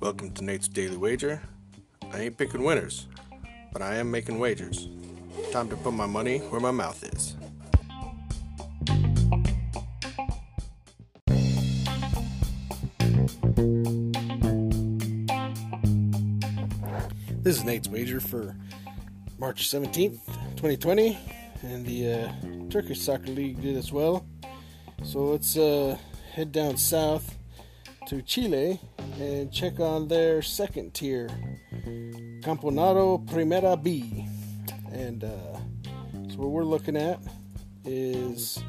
Welcome to Nate's Daily Wager. I ain't picking winners, but I am making wagers. Time to put my money where my mouth is. This is Nate's wager for March 17th, 2020, and the uh, Turkish Soccer League did as well. So let's uh, head down south to Chile and check on their second tier, Campeonato Primera B. And uh, so what we're looking at is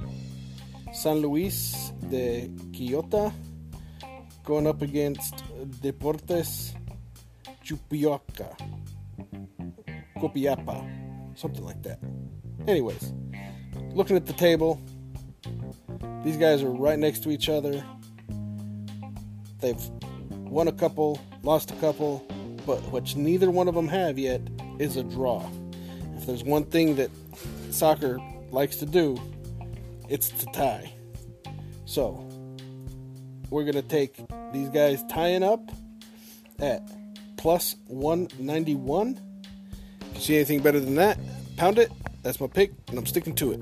San Luis de Quillota going up against Deportes Chupiaca. Copiapa. Something like that. Anyways, looking at the table, these guys are right next to each other. They've won a couple, lost a couple, but what neither one of them have yet is a draw. If there's one thing that soccer likes to do, it's to tie. So, we're going to take these guys tying up at plus 191. If you see anything better than that, pound it. That's my pick, and I'm sticking to it.